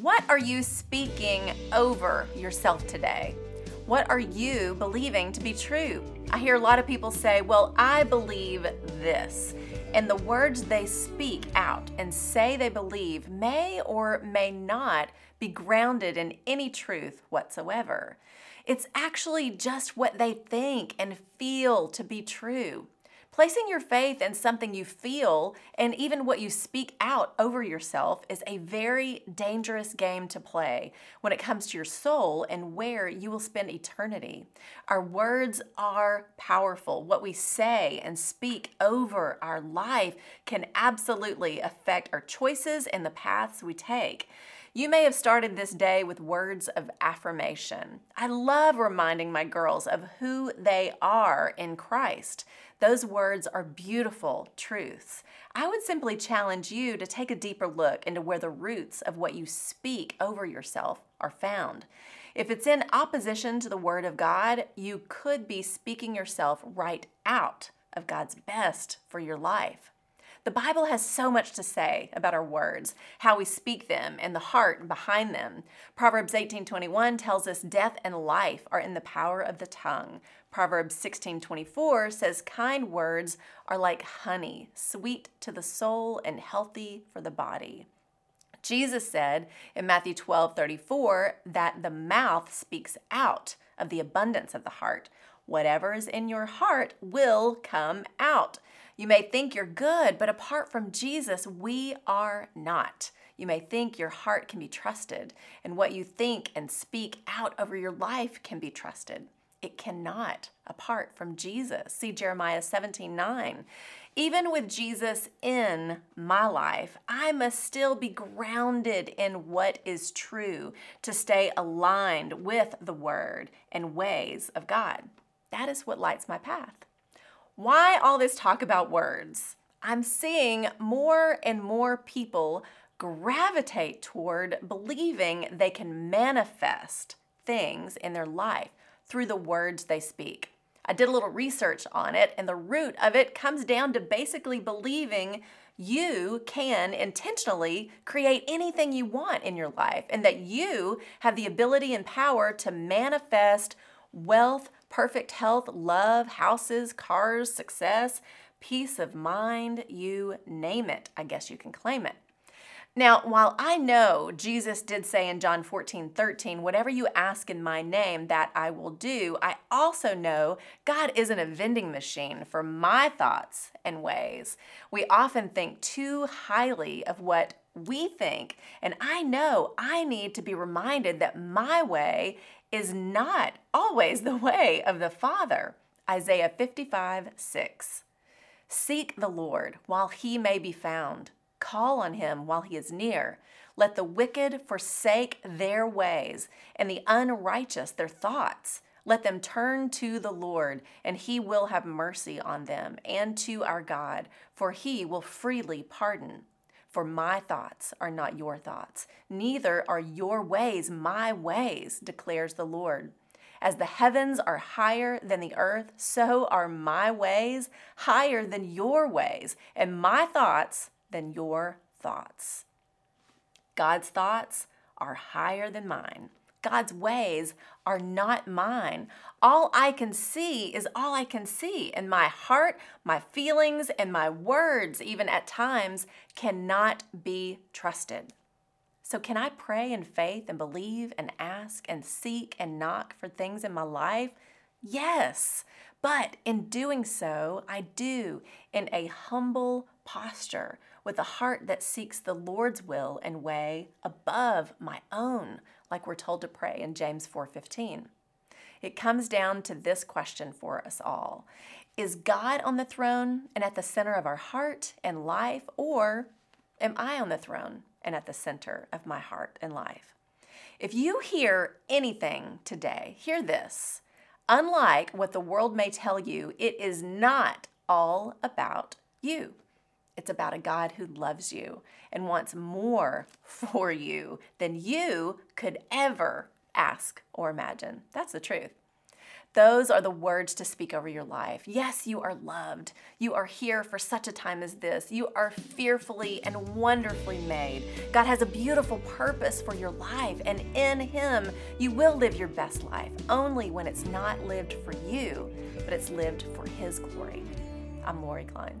What are you speaking over yourself today? What are you believing to be true? I hear a lot of people say, Well, I believe this. And the words they speak out and say they believe may or may not be grounded in any truth whatsoever. It's actually just what they think and feel to be true. Placing your faith in something you feel and even what you speak out over yourself is a very dangerous game to play when it comes to your soul and where you will spend eternity. Our words are powerful. What we say and speak over our life can absolutely affect our choices and the paths we take. You may have started this day with words of affirmation. I love reminding my girls of who they are in Christ. Those words are beautiful truths. I would simply challenge you to take a deeper look into where the roots of what you speak over yourself are found. If it's in opposition to the Word of God, you could be speaking yourself right out of God's best for your life. The Bible has so much to say about our words, how we speak them, and the heart behind them. Proverbs 18:21 tells us death and life are in the power of the tongue. Proverbs 16:24 says kind words are like honey, sweet to the soul and healthy for the body. Jesus said in Matthew 12:34 that the mouth speaks out of the abundance of the heart. Whatever is in your heart will come out. You may think you're good, but apart from Jesus, we are not. You may think your heart can be trusted, and what you think and speak out over your life can be trusted. It cannot apart from Jesus. See Jeremiah 17 9. Even with Jesus in my life, I must still be grounded in what is true to stay aligned with the Word and ways of God. That is what lights my path. Why all this talk about words? I'm seeing more and more people gravitate toward believing they can manifest things in their life through the words they speak. I did a little research on it, and the root of it comes down to basically believing you can intentionally create anything you want in your life and that you have the ability and power to manifest wealth, perfect health, love, houses, cars, success, peace of mind, you name it. I guess you can claim it. Now, while I know Jesus did say in John 14, 13, whatever you ask in my name, that I will do, I also know God isn't a vending machine for my thoughts and ways. We often think too highly of what we think, and I know I need to be reminded that my way is not always the way of the Father. Isaiah 55 6. Seek the Lord while he may be found, call on him while he is near. Let the wicked forsake their ways, and the unrighteous their thoughts. Let them turn to the Lord, and he will have mercy on them, and to our God, for he will freely pardon. For my thoughts are not your thoughts, neither are your ways my ways, declares the Lord. As the heavens are higher than the earth, so are my ways higher than your ways, and my thoughts than your thoughts. God's thoughts are higher than mine. God's ways are not mine. All I can see is all I can see, and my heart, my feelings, and my words, even at times, cannot be trusted. So, can I pray in faith and believe and ask and seek and knock for things in my life? Yes, but in doing so, I do in a humble posture with a heart that seeks the Lord's will and way above my own, like we're told to pray in James 4:15. It comes down to this question for us all. Is God on the throne and at the center of our heart and life or am I on the throne and at the center of my heart and life? If you hear anything today, hear this. Unlike what the world may tell you, it is not all about you. It's about a God who loves you and wants more for you than you could ever ask or imagine. That's the truth. Those are the words to speak over your life. Yes, you are loved. You are here for such a time as this. You are fearfully and wonderfully made. God has a beautiful purpose for your life, and in Him, you will live your best life, only when it's not lived for you, but it's lived for His glory. I'm Lori Klein.